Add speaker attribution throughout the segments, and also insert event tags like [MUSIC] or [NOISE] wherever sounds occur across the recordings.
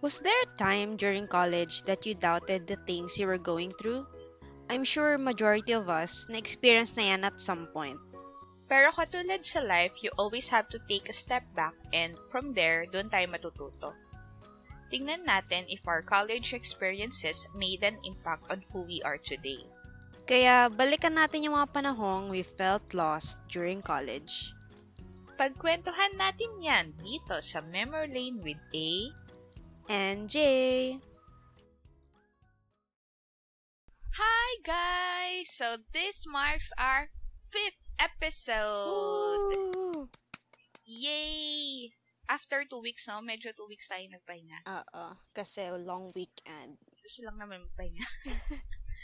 Speaker 1: Was there a time during college that you doubted the things you were going through? I'm sure majority of us na-experience na yan at some point.
Speaker 2: Pero katulad sa life, you always have to take a step back and from there, doon tayo matututo. Tingnan natin if our college experiences made an impact on who we are today.
Speaker 1: Kaya balikan natin yung mga panahong we felt lost during college.
Speaker 2: Pagkwentuhan natin yan dito sa Memory Lane with A
Speaker 1: and J.
Speaker 2: Hi guys! So this marks our fifth episode!
Speaker 1: Woo!
Speaker 2: Yay! After two weeks, no? Medyo two weeks tayo nagpahinga.
Speaker 1: Oo, kasi long weekend.
Speaker 2: Gusto lang naman magpahinga.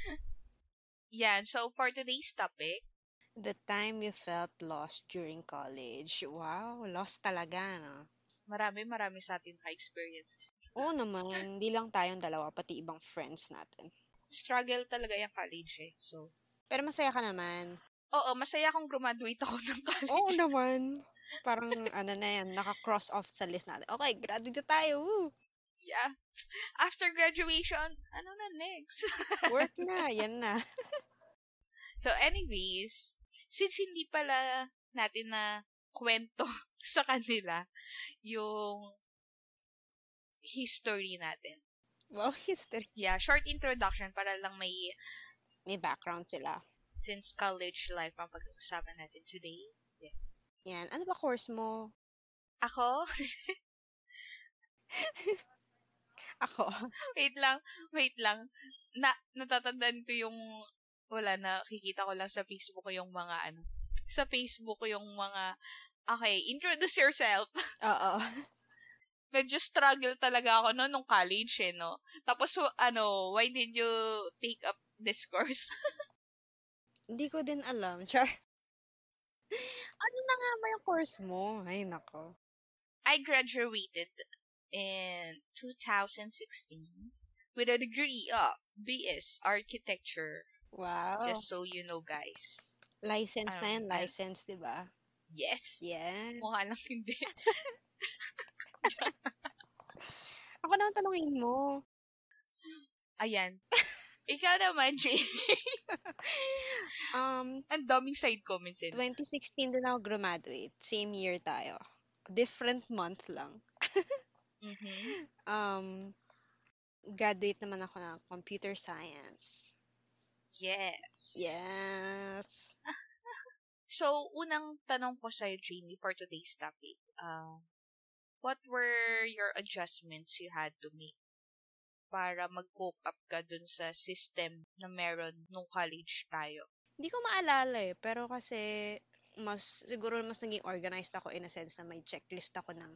Speaker 2: [LAUGHS] Yan. So, for today's topic,
Speaker 1: The time you felt lost during college. Wow, lost talaga, no?
Speaker 2: Marami marami sa atin ka-experience.
Speaker 1: Oo naman, hindi lang tayong dalawa, pati ibang friends natin.
Speaker 2: Struggle talaga yung college eh. So,
Speaker 1: Pero masaya ka naman.
Speaker 2: oo, masaya akong graduate ako ng college.
Speaker 1: Oo naman. Parang ano na yan, naka-cross off sa list natin. Okay, graduate tayo. Woo!
Speaker 2: Yeah. After graduation, ano na next? [LAUGHS]
Speaker 1: Work na, yan na.
Speaker 2: so, anyways, since hindi pala natin na kwento [LAUGHS] sa kanila yung history natin.
Speaker 1: Wow, history.
Speaker 2: Yeah, short introduction para lang may
Speaker 1: May background sila.
Speaker 2: since college life ang pag-uusapan natin today. Yes.
Speaker 1: Yan. Ano ba course mo?
Speaker 2: Ako? [LAUGHS]
Speaker 1: Ako.
Speaker 2: wait lang, wait lang. Na, natatandaan ko yung, wala, nakikita ko lang sa Facebook ko yung mga, ano, sa Facebook ko yung mga, okay, introduce yourself. [LAUGHS]
Speaker 1: Oo.
Speaker 2: Medyo struggle talaga ako no, nung college, eh, no? Tapos, ano, why did you take up this course? [LAUGHS]
Speaker 1: Hindi ko din alam. Char. ano na nga ba yung course mo? Ay, nako.
Speaker 2: I graduated in 2016 with a degree of BS Architecture.
Speaker 1: Wow.
Speaker 2: Just so you know, guys.
Speaker 1: license na
Speaker 2: um,
Speaker 1: yan.
Speaker 2: I-
Speaker 1: License, di ba?
Speaker 2: Yes.
Speaker 1: Yes.
Speaker 2: Mukha lang [LAUGHS] hindi.
Speaker 1: Ako naman tanungin mo.
Speaker 2: Ayan. Ikaw naman, Jamie.
Speaker 1: Um,
Speaker 2: Ang daming side comments eh.
Speaker 1: 2016 din ako graduate. Same year tayo. Different month lang.
Speaker 2: Mhm. [LAUGHS]
Speaker 1: Um, graduate naman ako ng computer science.
Speaker 2: Yes.
Speaker 1: Yes.
Speaker 2: So, unang tanong ko sa'yo, Jamie, for today's topic. Uh, what were your adjustments you had to make para mag-cope up ka dun sa system na meron nung college tayo?
Speaker 1: Hindi ko maalala eh, pero kasi mas, siguro mas naging organized ako in a sense na may checklist ako ng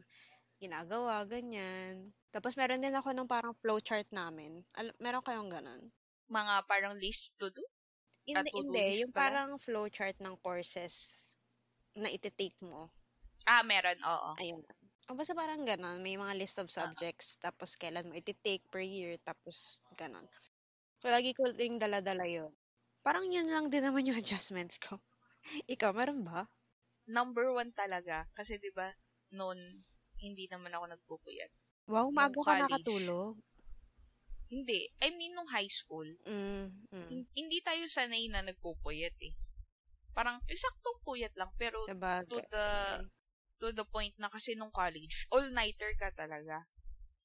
Speaker 1: ginagawa, ganyan. Tapos meron din ako ng parang flowchart namin. Al- meron kayong ganon?
Speaker 2: Mga parang list to do?
Speaker 1: Hindi,
Speaker 2: to-do
Speaker 1: hindi.
Speaker 2: list
Speaker 1: Yung
Speaker 2: pala?
Speaker 1: parang flowchart ng courses na iti-take mo.
Speaker 2: Ah, meron, oo.
Speaker 1: Ayun. O basta parang ganon. May mga list of subjects, tapos kailan mo iti-take per year, tapos ganon. Lagi ko ring dala-dala yun. Parang yun lang din naman yung [LAUGHS] adjustments ko. Ikaw, meron ba?
Speaker 2: Number one talaga. Kasi, di ba, noon, hindi naman ako nagpupuyat.
Speaker 1: Wow, maaga ka nakatulog.
Speaker 2: Hindi. I mean, nung high school,
Speaker 1: Mm, mm.
Speaker 2: hin- hindi tayo sanay na nagpupuyat eh. Parang, isaktong puyat lang, pero to
Speaker 1: Sabagay.
Speaker 2: the, to the point na kasi nung college, all-nighter ka talaga.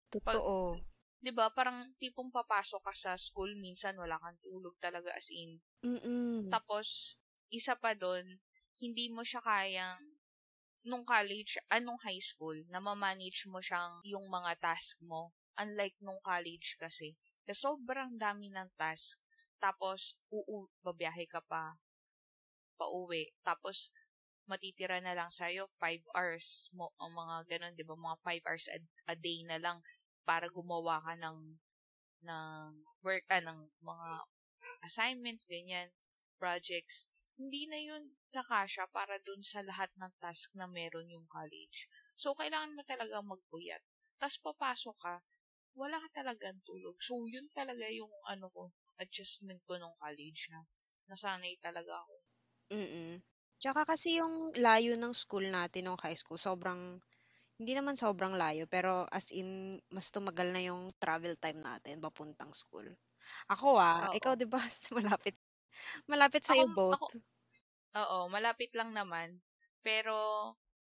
Speaker 1: Totoo.
Speaker 2: 'Di ba Parang tipong papasok ka sa school, minsan wala kang tulog talaga as in.
Speaker 1: Mm-mm.
Speaker 2: Tapos, isa pa doon, hindi mo siya kayang nung college, anong high school, na ma-manage mo siyang yung mga task mo. Unlike nung college kasi. Kasi sobrang dami ng task. Tapos, uu, babiyahe ka pa, pauwi. Tapos, matitira na lang sa'yo 5 hours mo, ang mga ganun, di ba? Mga 5 hours a, a day na lang para gumawa ka ng ng work, ah, ng mga assignments, ganyan, projects. Hindi na yun nakasya para dun sa lahat ng task na meron yung college. So, kailangan mo talaga magpuyat. Tapos, papasok ka, wala ka talagang tulog. So, yun talaga yung ano ko, adjustment ko nung college na nasanay talaga ako.
Speaker 1: Mm-mm. Tsaka kasi yung layo ng school natin nung high school, sobrang Hindi naman sobrang layo, pero as in, mas tumagal na yung travel time natin papuntang school. Ako ah,
Speaker 2: Oo.
Speaker 1: ikaw 'di ba [LAUGHS] malapit malapit sa
Speaker 2: Ako,
Speaker 1: both.
Speaker 2: ako, oo, malapit lang naman. Pero,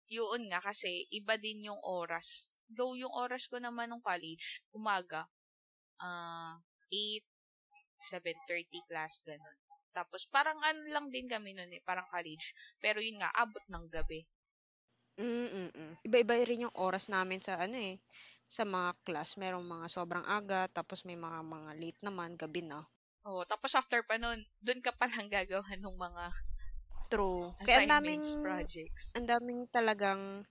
Speaker 2: yun nga kasi, iba din yung oras. Though yung oras ko naman ng college, umaga, ah, 8, 7.30 class, ganun. Tapos, parang ano lang din kami nun eh, parang college. Pero yun nga, abot ng gabi.
Speaker 1: Mm, mm. Iba-iba rin yung oras namin sa ano eh, sa mga class. Merong mga sobrang aga, tapos may mga mga late naman, gabi na.
Speaker 2: Oh, tapos after pa nun, dun ka palang gagawa ng mga
Speaker 1: True. Kaya ang daming,
Speaker 2: projects.
Speaker 1: ang daming talagang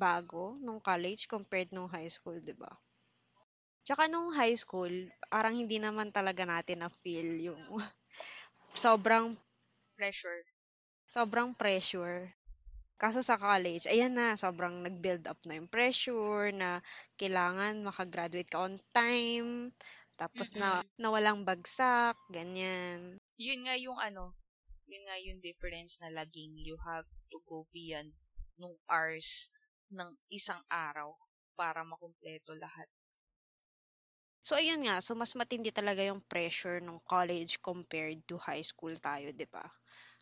Speaker 1: bago nung college compared nung high school, di ba? Tsaka nung high school, parang hindi naman talaga natin na-feel yung [LAUGHS] sobrang
Speaker 2: Pressure.
Speaker 1: sobrang pressure. Kaso sa college, ayan na, sobrang nag-build up na yung pressure na kailangan makagraduate ka on time, tapos na,
Speaker 2: Mm-mm.
Speaker 1: na walang bagsak, ganyan.
Speaker 2: Yun nga yung ano, yun nga yung difference na laging you have to go beyond nung hours ng isang araw para makumpleto lahat.
Speaker 1: So, ayun nga. So, mas matindi talaga yung pressure nung college compared to high school tayo, di ba?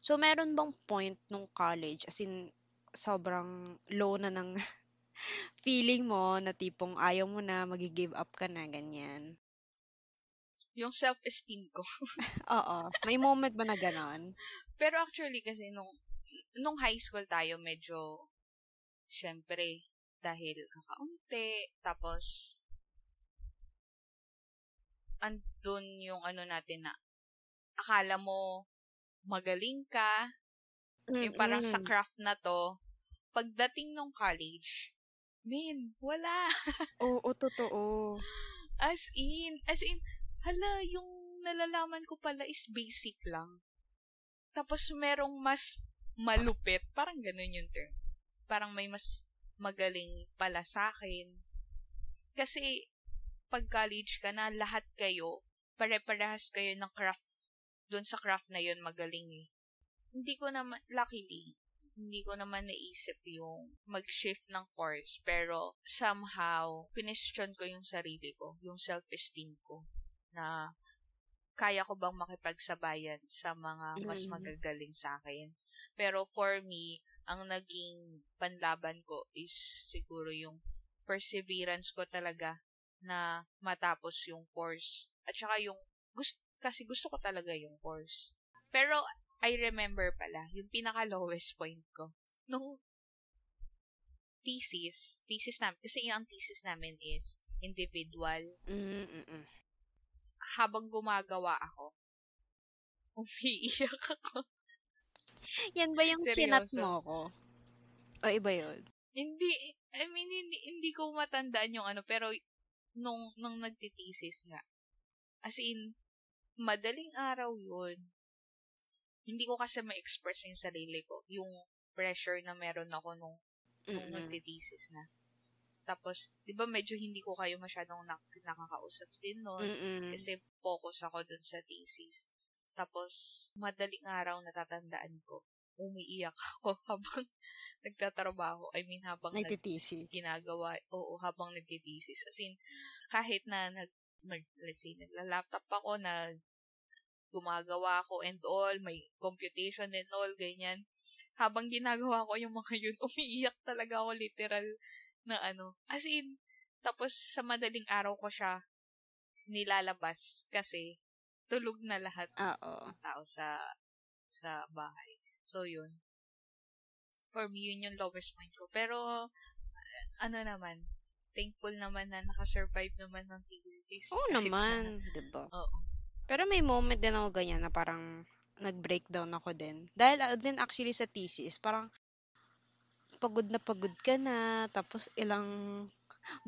Speaker 1: So, meron bang point nung college, as in, sobrang low na ng [LAUGHS] feeling mo na tipong ayaw mo na, magi-give up ka na, ganyan?
Speaker 2: Yung self-esteem ko. [LAUGHS]
Speaker 1: Oo. May moment ba na ganon?
Speaker 2: Pero actually kasi nung nung high school tayo medyo syempre dahil kakaunti tapos andun yung ano natin na akala mo magaling ka yung parang sa
Speaker 1: Mm-mm.
Speaker 2: craft na to pagdating nung college men wala [LAUGHS]
Speaker 1: Oo, totoo.
Speaker 2: as in as in hala yung nalalaman ko pala is basic lang tapos merong mas malupit. Parang ganun yung term. Parang may mas magaling pala sa akin. Kasi, pag college ka na, lahat kayo, pare-parehas kayo ng craft. Doon sa craft na yun, magaling eh. Hindi ko naman, luckily, hindi ko naman naisip yung mag-shift ng course. Pero, somehow, pinestyon ko yung sarili ko, yung self-esteem ko, na kaya ko bang makipagsabayan sa mga mas
Speaker 1: Mm.
Speaker 2: magagaling sa akin. Pero for me, ang naging panlaban ko is siguro yung perseverance ko talaga na matapos yung course. At saka yung, gusto, kasi gusto ko talaga yung course. Pero I remember pala, yung pinaka-lowest point ko. Nung thesis, thesis namin, kasi yung thesis namin is individual
Speaker 1: Mm-mm.
Speaker 2: Habang gumagawa ako, umiiyak ako.
Speaker 1: Yan ba yung chinat
Speaker 2: Seryoso.
Speaker 1: mo ko? O iba yun?
Speaker 2: Hindi, I mean, hindi, hindi ko matandaan yung ano, pero nung, nung nagtitesis nga, as in, madaling araw yun. Hindi ko kasi ma-express yung sarili ko, yung pressure na meron ako nung, nung
Speaker 1: Mm-mm.
Speaker 2: nagtitesis na. Tapos, di ba medyo hindi ko kayo masyadong nak- nakakausap din noon.
Speaker 1: Mm-mm.
Speaker 2: Kasi focus ako dun sa thesis. Tapos, madaling araw natatandaan ko, umiiyak [LAUGHS] ako habang [LAUGHS] nagtatrabaho. I mean, habang nag,
Speaker 1: Nagtitesis.
Speaker 2: ginagawa, oo, habang nagtitesis. As in, kahit na nag, nag let's say, nagla-laptop ako, nag, gumagawa ako and all, may computation and all, ganyan. Habang ginagawa ko yung mga yun, [LAUGHS] umiiyak talaga ako literal na ano. As in, tapos sa madaling araw ko siya nilalabas kasi tulog na lahat
Speaker 1: Oo.
Speaker 2: ng tao sa sa bahay. So, yun. For me, yun yung lowest point ko. Pero, ano naman, thankful naman na nakasurvive naman ng thesis.
Speaker 1: Oo [LAUGHS] naman,
Speaker 2: na-
Speaker 1: 'di ba?
Speaker 2: Oo.
Speaker 1: Pero may moment din ako ganyan na parang nag-breakdown ako din. Dahil uh, din actually sa thesis, parang pagod na pagod ka na, tapos ilang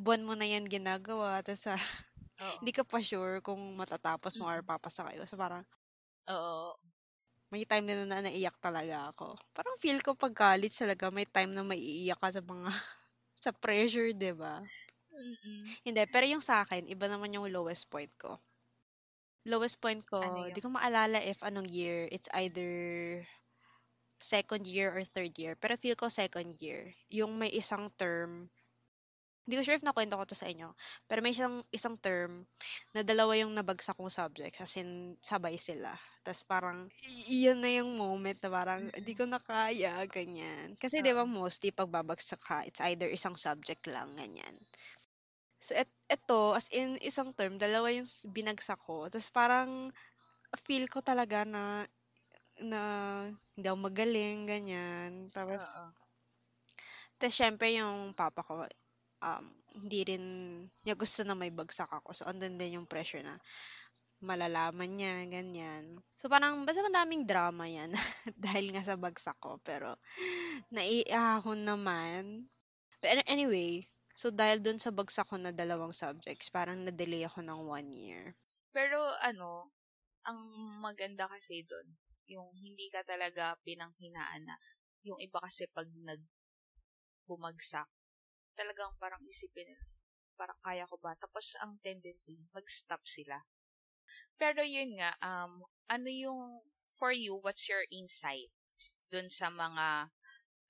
Speaker 1: buwan mo na yan ginagawa, tapos [LAUGHS]
Speaker 2: Oo.
Speaker 1: hindi ka pa sure kung matatapos mo or
Speaker 2: Mm.
Speaker 1: papasa kayo. So parang
Speaker 2: Oo.
Speaker 1: may time din na naiyak talaga ako. Parang feel ko pag college talaga may time na maiiyak ka sa mga [LAUGHS] sa pressure, 'di ba?
Speaker 2: Mm-mm.
Speaker 1: Hindi, pero yung sa akin, iba naman yung lowest point ko. Lowest point ko,
Speaker 2: Ano yun?
Speaker 1: di ko maalala if anong year. It's either second year or third year. Pero feel ko second year. Yung may isang term hindi ko sure if nakwento ko to sa inyo, pero may isang, isang term na dalawa yung nabagsak kong subjects, as in, sabay sila. Tapos parang, iyon na yung moment na parang, hindi ko na kaya, ganyan. Kasi di ba mostly pag babagsak ka, it's either isang subject lang, ganyan. So, et, eto, as in, isang term, dalawa yung binagsak ko. Tapos parang, feel ko talaga na, na hindi ako magaling, ganyan. Tapos,
Speaker 2: Oo.
Speaker 1: tapos syempre yung papa ko, um, hindi rin niya gusto na may bagsak ako. So, andun din yung pressure na malalaman niya, ganyan. So, parang, basta madaming drama yan [LAUGHS] dahil nga sa bagsak ko. Pero, naiahon naman. But anyway, so dahil dun sa bagsak ko na dalawang subjects, parang na-delay ako ng one year.
Speaker 2: Pero ano, ang maganda kasi doon, yung hindi ka talaga pinanghinaan na, yung iba kasi pag nag bumagsak, talagang parang isipin nila, parang kaya ko ba? Tapos ang tendency, mag-stop sila. Pero yun nga, um, ano yung, for you, what's your insight dun sa mga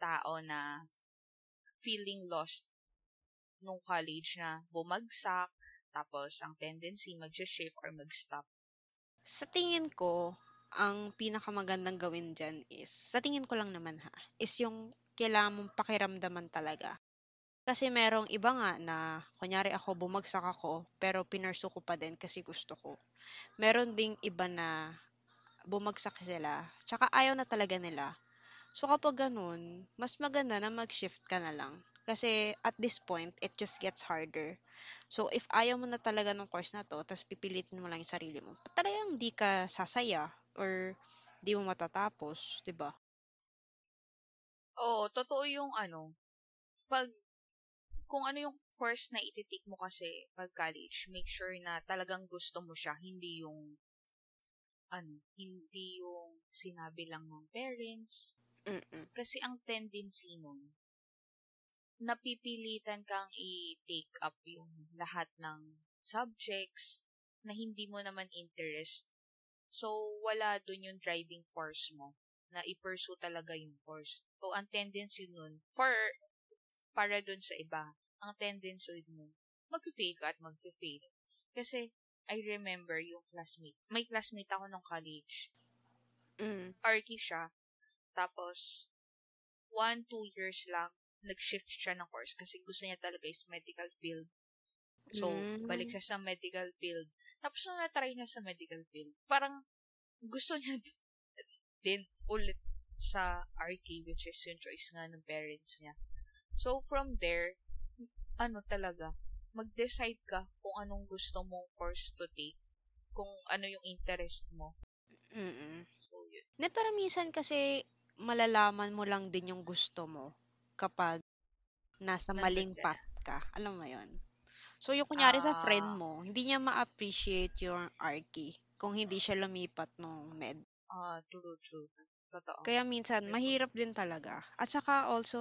Speaker 2: tao na feeling lost nung college na bumagsak, tapos ang tendency mag-shift or mag-stop.
Speaker 1: Sa tingin ko, ang pinakamagandang gawin dyan is, sa tingin ko lang naman ha, is yung kailangan mong pakiramdaman talaga. Kasi merong iba nga na, kunyari ako, bumagsak ako, pero pinursu ko pa din kasi gusto ko. Meron ding iba na bumagsak sila, tsaka ayaw na talaga nila. So kapag ganun, mas maganda na mag-shift ka na lang. Kasi at this point, it just gets harder. So if ayaw mo na talaga ng course na to, tapos pipilitin mo lang yung sarili mo, talagang di ka sasaya or di mo matatapos, 'di ba?
Speaker 2: Oo, totoo yung ano, pag, kung ano yung course na ititik mo kasi pag college, make sure na talagang gusto mo siya, hindi yung, ano, hindi yung sinabi lang ng parents.
Speaker 1: Mm-mm.
Speaker 2: Kasi ang tendency nun, napipilitan kang i-take up yung lahat ng subjects na hindi mo naman interest. So, wala dun yung driving force mo na i-pursue talaga yung course. So, ang tendency nun, for, para dun sa iba, ang tendency nun, mag-fail ka at mag-fail. Kasi, I remember yung classmate. May classmate ako nung college.
Speaker 1: Mm.
Speaker 2: Arky siya. Tapos, one, two years lang, nag-shift siya ng course kasi gusto niya talaga is medical field. So,
Speaker 1: Mm.
Speaker 2: balik siya sa medical field. Tapos, nung na-try niya sa medical field, parang gusto niya [LAUGHS] din ulit sa RK, which is yung choice nga ng parents niya. So, from there, ano talaga, mag-decide ka kung anong gusto mong course to take, kung ano yung interest mo.
Speaker 1: Mm-mm.
Speaker 2: So, yun.
Speaker 1: Na pero minsan kasi malalaman mo lang din yung gusto mo kapag nasa
Speaker 2: Nandun
Speaker 1: maling
Speaker 2: ka
Speaker 1: path ka. Alam mo yon So, yung kunyari sa friend
Speaker 2: Ah.
Speaker 1: mo, hindi niya ma-appreciate yung Arky kung hindi siya lumipat ng med.
Speaker 2: Ah, true, true. Totoo.
Speaker 1: Kaya minsan, mahirap din talaga. At saka also,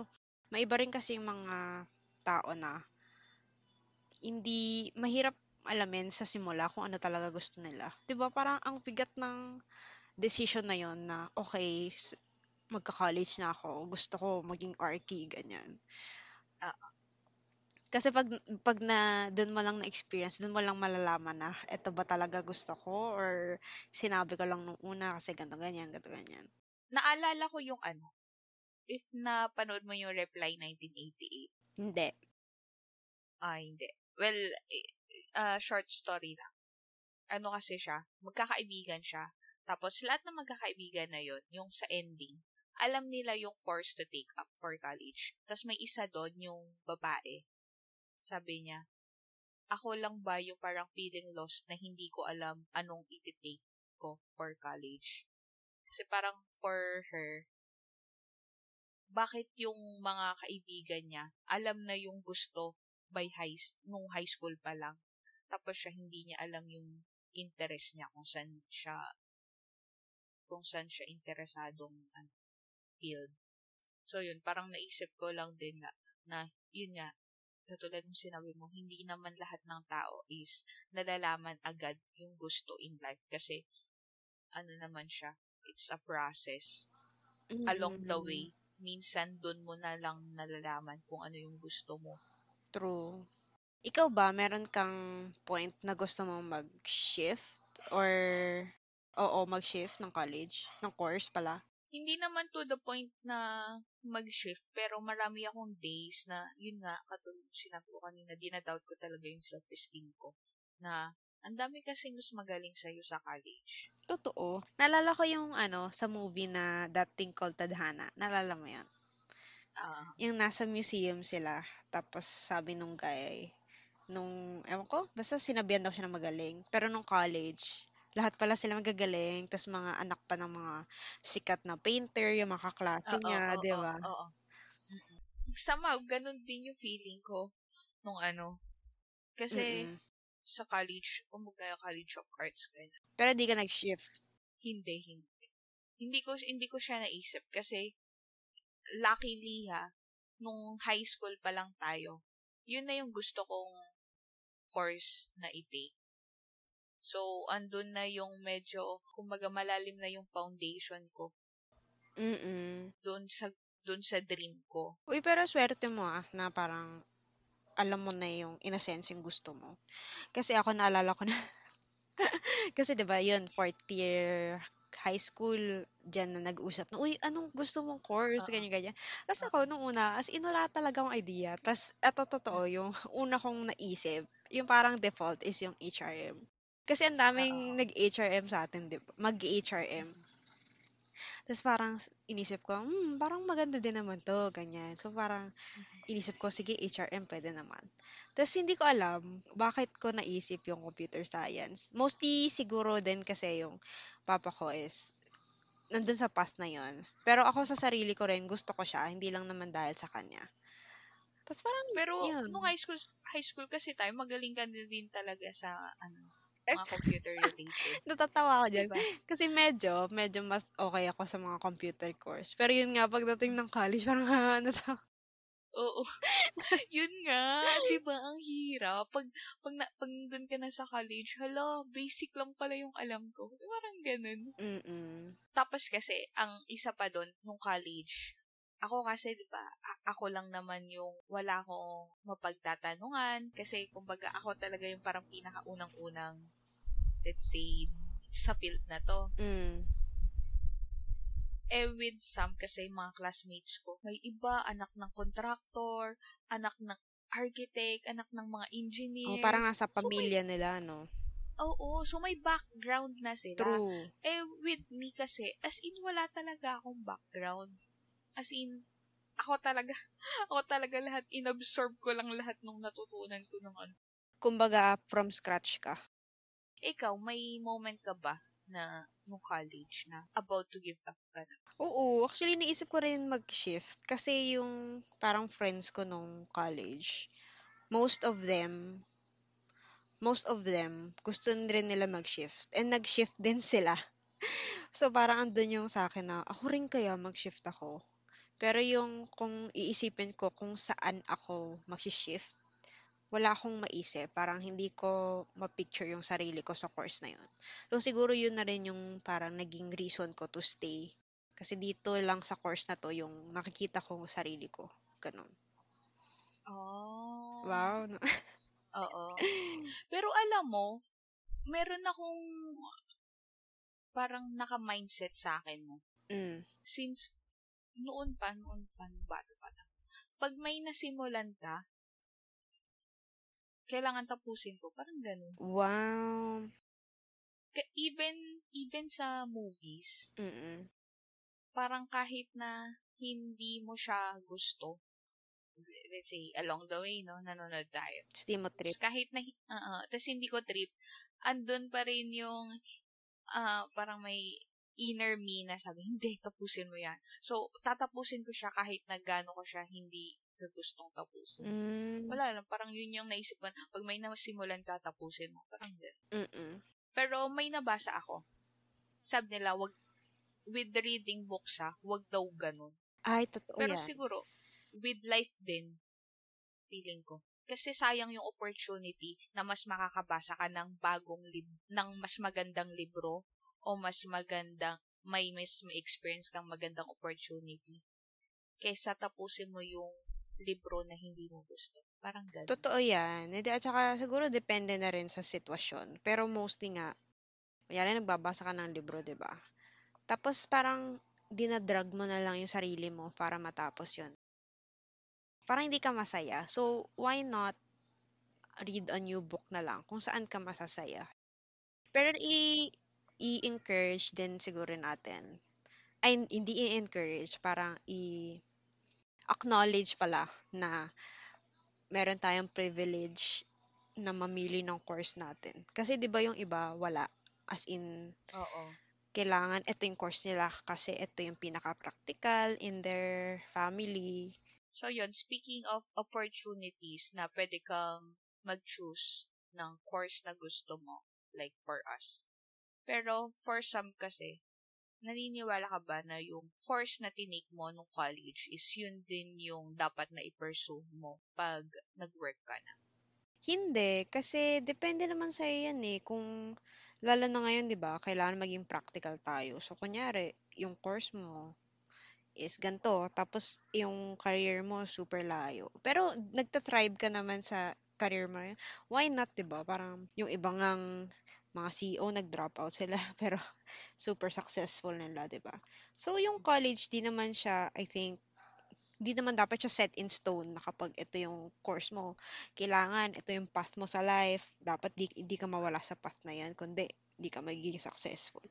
Speaker 1: maiba rin kasi yung mga tao na hindi mahirap alamin sa simula kung ano talaga gusto nila. 'Di ba Parang ang bigat ng decision na yon na, okay, s- magka-college na ako, gusto ko maging RK, ganyan.
Speaker 2: Ah.
Speaker 1: Kasi pag, pag na, dun mo lang na-experience, dun mo lang malalaman na, eto ba talaga gusto ko? Or sinabi ko lang nung una kasi ganto ganyan, ganto ganyan.
Speaker 2: Naalala ko yung ano, if napanood mo yung Reply 1988,
Speaker 1: Hindi.
Speaker 2: ah, hindi. Well, ah, short story lang. Ano kasi siya, magkakaibigan siya. Tapos, lahat ng magkakaibigan na yon yung sa ending, alam nila yung course to take up for college. Tapos, may isa doon, yung babae. Sabi niya, ako lang ba yung parang feeling lost na hindi ko alam anong iti-take ko for college. Kasi parang for her, bakit yung mga kaibigan niya, alam na yung gusto by high, nung high school pa lang. Tapos siya hindi niya alam yung interest niya kung saan siya kung saan siya interesadong ano, field. So yun, parang naisip ko lang din na, na yun nga, katulad ng sinabi mo, hindi naman lahat ng tao is nalalaman agad yung gusto in life kasi ano naman siya, it's a process along the
Speaker 1: Mm.
Speaker 2: way, minsan dun mo na lang nalalaman kung ano yung gusto mo.
Speaker 1: True. Ikaw ba, meron kang point na gusto mong mag-shift or oo, mag-shift ng college, ng course pala?
Speaker 2: Hindi naman to the point na mag-shift, pero marami akong days na, yun nga, katulad sinabi ko kanina, dinadoubt ko talaga yung self-esteem ko. Na, ang dami kasi mas magaling sa'yo sa college.
Speaker 1: Totoo. Nalala ko yung ano, sa movie na That Thing Called Tadhana. Nalala mo yan?
Speaker 2: Ah,
Speaker 1: Yung nasa museum sila. Tapos sabi nung guy, nung, ewan ko, basta sinabihan daw siya na magaling. Pero nung college, lahat pala sila magagaling. Tapos mga anak pa ng mga sikat na painter, yung mga kaklase
Speaker 2: oo,
Speaker 1: niya,
Speaker 2: oo,
Speaker 1: di ba?
Speaker 2: oo, oo. Mm-mm. Somehow, ganun din yung feeling ko nung ano. Kasi,
Speaker 1: Mm-mm.
Speaker 2: sa college, kumbaga college of arts, ganyan.
Speaker 1: Pero di ka nag-shift.
Speaker 2: Hindi, hindi. Hindi ko, hindi ko siya naisip kasi, luckily ha, nung high school pa lang tayo, yun na yung gusto kong course na i-take. So, andun na yung medyo, kumbaga malalim na yung foundation ko
Speaker 1: Mm-mm.
Speaker 2: doon sa doon sa dream ko.
Speaker 1: Uy, pero swerte mo ah, na parang alam mo na yung in a sense yung gusto mo. Kasi ako naalala ko na, [LAUGHS] kasi 'di ba yun, fourth year high school, dyan na nag-usap na, uy, anong gusto mong course,
Speaker 2: Oo.
Speaker 1: ganyan, ganyan. Tapos ako, nung una, as in, wala talaga akong idea. Tapos, eto totoo, yung una kong naisip, yung parang default is yung HRM. Kasi ang daming
Speaker 2: Oo.
Speaker 1: nag-HRM sa atin, di ba? Mag-HRM. Tapos parang inisip ko, hmm, parang maganda din naman to, ganyan. So parang inisip ko, sige, HRM pwede naman. Tapos hindi ko alam bakit ko naisip yung computer science. Mostly siguro din kasi yung papa ko is nandun sa path na yon. Pero ako sa sarili ko rin, gusto ko siya, hindi lang naman dahil sa kanya. Tapos parang,
Speaker 2: Pero
Speaker 1: yun.
Speaker 2: nung high school high school kasi tayo magaling ka din, din talaga sa ano mga [LAUGHS] computer related.
Speaker 1: natatawa ako dyan.
Speaker 2: diba?
Speaker 1: Kasi medyo, medyo mas okay ako sa mga computer course. Pero yun nga, pagdating ng college, parang, [LAUGHS] ano to?
Speaker 2: Oo. [LAUGHS] Yun nga, 'di ba? Ang hirap pag pag, na, pag doon ka na sa college, hala, basic lang pala yung alam ko. Parang ganun.
Speaker 1: Mm-mm.
Speaker 2: Tapos kasi ang isa pa doon nung college, ako kasi 'di ba, ako lang naman yung wala akong mapagtatanungan kasi kumbaga ako talaga yung parang pinakaunang-unang let's say sa field na to.
Speaker 1: Mm.
Speaker 2: Eh, with some, kasi mga classmates ko, may iba, anak ng contractor, anak ng architect, anak ng mga
Speaker 1: Oh,
Speaker 2: engineers.
Speaker 1: parang nasa
Speaker 2: So, may-
Speaker 1: pamilya nila, no?
Speaker 2: Oo, so may background na sila.
Speaker 1: True.
Speaker 2: Eh, with me kasi, as in, wala talaga akong background. As in, ako talaga, [LAUGHS] ako talaga lahat, inabsorb ko lang lahat nung natutunan ko ng ano.
Speaker 1: Kumbaga, from scratch ka.
Speaker 2: Ikaw, may moment ka ba na nung college na about to give up ka na?
Speaker 1: Oo, actually, naisip ko rin mag-shift. Kasi yung parang friends ko nung college, most of them, most of them, gusto rin nila mag-shift. And nag-shift [LAUGHS] din sila. So, parang andun yung sa akin na, ako rin kaya mag-shift ako. Pero yung kung iisipin ko kung saan ako mag-shift, wala akong maisip. Parang hindi ko ma-picture yung sarili ko sa course na yun. So, siguro yun na rin yung parang naging reason ko to stay. Kasi dito lang sa course na to, yung nakikita ko yung sarili ko. Ganun.
Speaker 2: Oh.
Speaker 1: Wow. no?
Speaker 2: Oo. [LAUGHS] Pero alam mo, meron akong parang naka-mindset sa akin mo.
Speaker 1: Mm.
Speaker 2: Since noon pa, noon pa, nung bata pa lang. Pag may nasimulan ka, kailangan tapusin ko. Parang ganun.
Speaker 1: Wow.
Speaker 2: Ka- even, even sa movies,
Speaker 1: Mm-mm.
Speaker 2: parang kahit na hindi mo siya gusto, let's say, along the way, no, nanonood tayo.
Speaker 1: Steam mo trip.
Speaker 2: Tapos kahit na, uh, tapos hindi ko trip, andun pa rin yung, ah, parang may inner me na sabi, hindi, tapusin mo yan. So, tatapusin ko siya kahit na gano'n ko siya hindi sa gustong tapusin.
Speaker 1: Mm.
Speaker 2: Wala lang, parang yun yung naisip ko, pag may nasimulan ka, tapusin mo. Parang.
Speaker 1: Mm-mm.
Speaker 2: Pero may nabasa ako. Sabi nila, wag, with the reading books ha, wag daw ganun.
Speaker 1: Ay, totoo
Speaker 2: Pero
Speaker 1: yan.
Speaker 2: siguro, with life din, feeling ko. Kasi sayang yung opportunity na mas makakabasa ka ng bagong lib ng mas magandang libro o mas magandang may mas may experience kang magandang opportunity kaysa tapusin mo yung libro na hindi mo gusto. Parang ganun.
Speaker 1: Totoo yan. Hindi, at saka siguro depende na rin sa sitwasyon. Pero mostly nga, yan nagbabasa ka ng libro, di ba? Tapos parang dinadrag mo na lang yung sarili mo para matapos yon Parang hindi ka masaya. So, why not read a new book na lang kung saan ka masasaya? Pero i- i-encourage din siguro natin. Ay, hindi i-encourage, parang i- acknowledge pala na meron tayong privilege na mamili ng course natin. Kasi 'di ba yung iba wala as in
Speaker 2: Oo.
Speaker 1: kailangan ito yung course nila kasi ito yung pinaka-practical in their family.
Speaker 2: So yun, speaking of opportunities na pwede kang mag-choose ng course na gusto mo, like for us. Pero for some kasi, naniniwala ka ba na yung course na tinake mo nung college is yun din yung dapat na i-pursue mo pag nag-work ka na?
Speaker 1: Hindi, kasi depende naman sa yan eh. Kung, lalo na ngayon, di ba, kailangan maging practical tayo. So, kunyari, yung course mo is ganito, tapos yung career mo super layo. Pero, nagtatribe ka naman sa career mo. Why not, di ba? Parang, yung ibang ngang mga CEO, nag-drop out sila, [LAUGHS] pero super successful nila, di ba? So, yung college, di naman siya, I think, di naman dapat siya set in stone na kapag ito yung course mo, kailangan ito yung path mo sa life, dapat di, di ka mawala sa path na yan, kundi di ka magiging successful.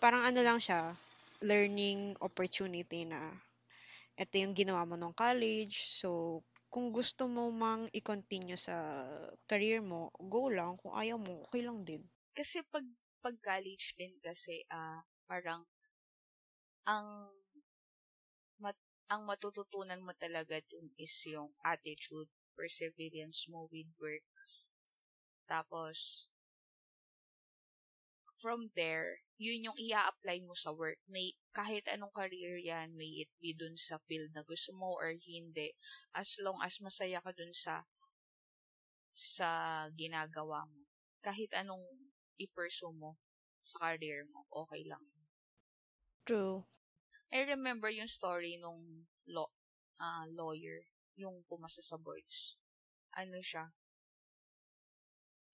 Speaker 1: Parang ano lang siya, learning opportunity na ito yung ginawa mo nung college, so kung gusto mo mang i-continue sa career mo, go lang. Kung ayaw mo, okay lang din.
Speaker 2: Kasi pag, pag college din kasi, ah parang, ang mat, ang matututunan mo talaga dun is yung attitude, perseverance mo with work. Tapos, from there, yun yung i-apply mo sa work. May, kahit anong career yan, may it be dun sa field na gusto mo or hindi. As long as masaya ka dun sa sa ginagawa mo. Kahit anong i-pursue mo sa career mo, okay lang.
Speaker 1: True.
Speaker 2: I remember yung story nung law, uh, lawyer, yung pumasa sa boards. Ano siya?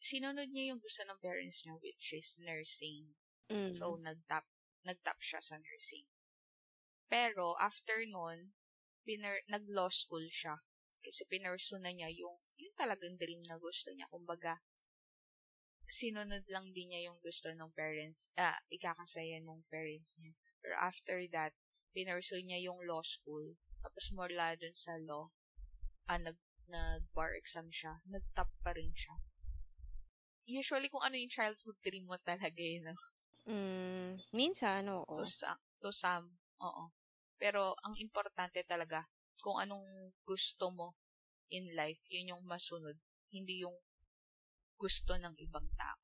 Speaker 2: Sinunod niya yung gusto ng parents niya, which is nursing.
Speaker 1: Mm.
Speaker 2: So, nag-tap, nag-tap siya sa nursing. Pero, after nun, piner- nag-law school siya. Kasi pinursu na niya yung, yung talagang dream na gusto niya. Kumbaga, sinunod lang din niya yung gusto ng parents, ah, ikakasaya ng parents niya. Pero after that, pinursu niya yung law school. Tapos mula dun sa law, ah, nag, nag-bar exam siya. Nag-top pa rin siya. Usually, kung ano yung childhood dream mo talaga, you know?
Speaker 1: Mm, minsan, oo.
Speaker 2: To, some, to some, oo. Pero, ang importante talaga, kung anong gusto mo in life, yun yung masunod. Hindi yung gusto ng ibang tao.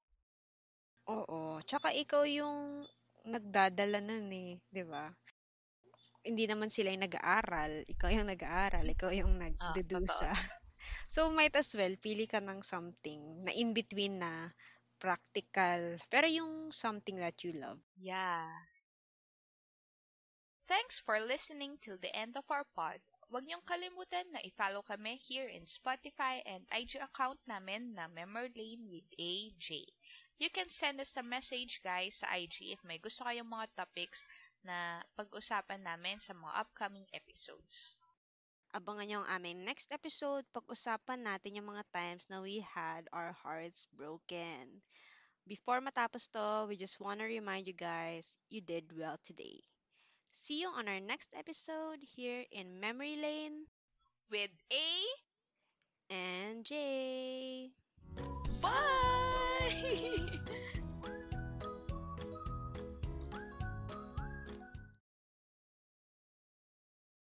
Speaker 1: Oo. Tsaka ikaw yung nagdadala nun eh, 'di ba? Hindi naman sila yung nag-aaral, ikaw yung nag-aaral, ikaw yung
Speaker 2: Ah,
Speaker 1: nagdedusa. [LAUGHS] so might as well pili ka ng something na in between na practical, pero yung something that you love.
Speaker 2: Yeah. Thanks for listening till the end of our pod. Huwag niyong kalimutan na i-follow kami here in Spotify and IG account namin na Memory Lane with AJ. You can send us a message guys sa IG if may gusto kayong mga topics na pag-usapan namin sa mga upcoming episodes.
Speaker 1: Abangan niyo ang aming next episode, pag-usapan natin yung mga times na we had our hearts broken. Before matapos to, we just wanna remind you guys, you did well today. See you on our next episode here in Memory Lane
Speaker 2: With A,
Speaker 1: and J.
Speaker 2: bye! [LAUGHS]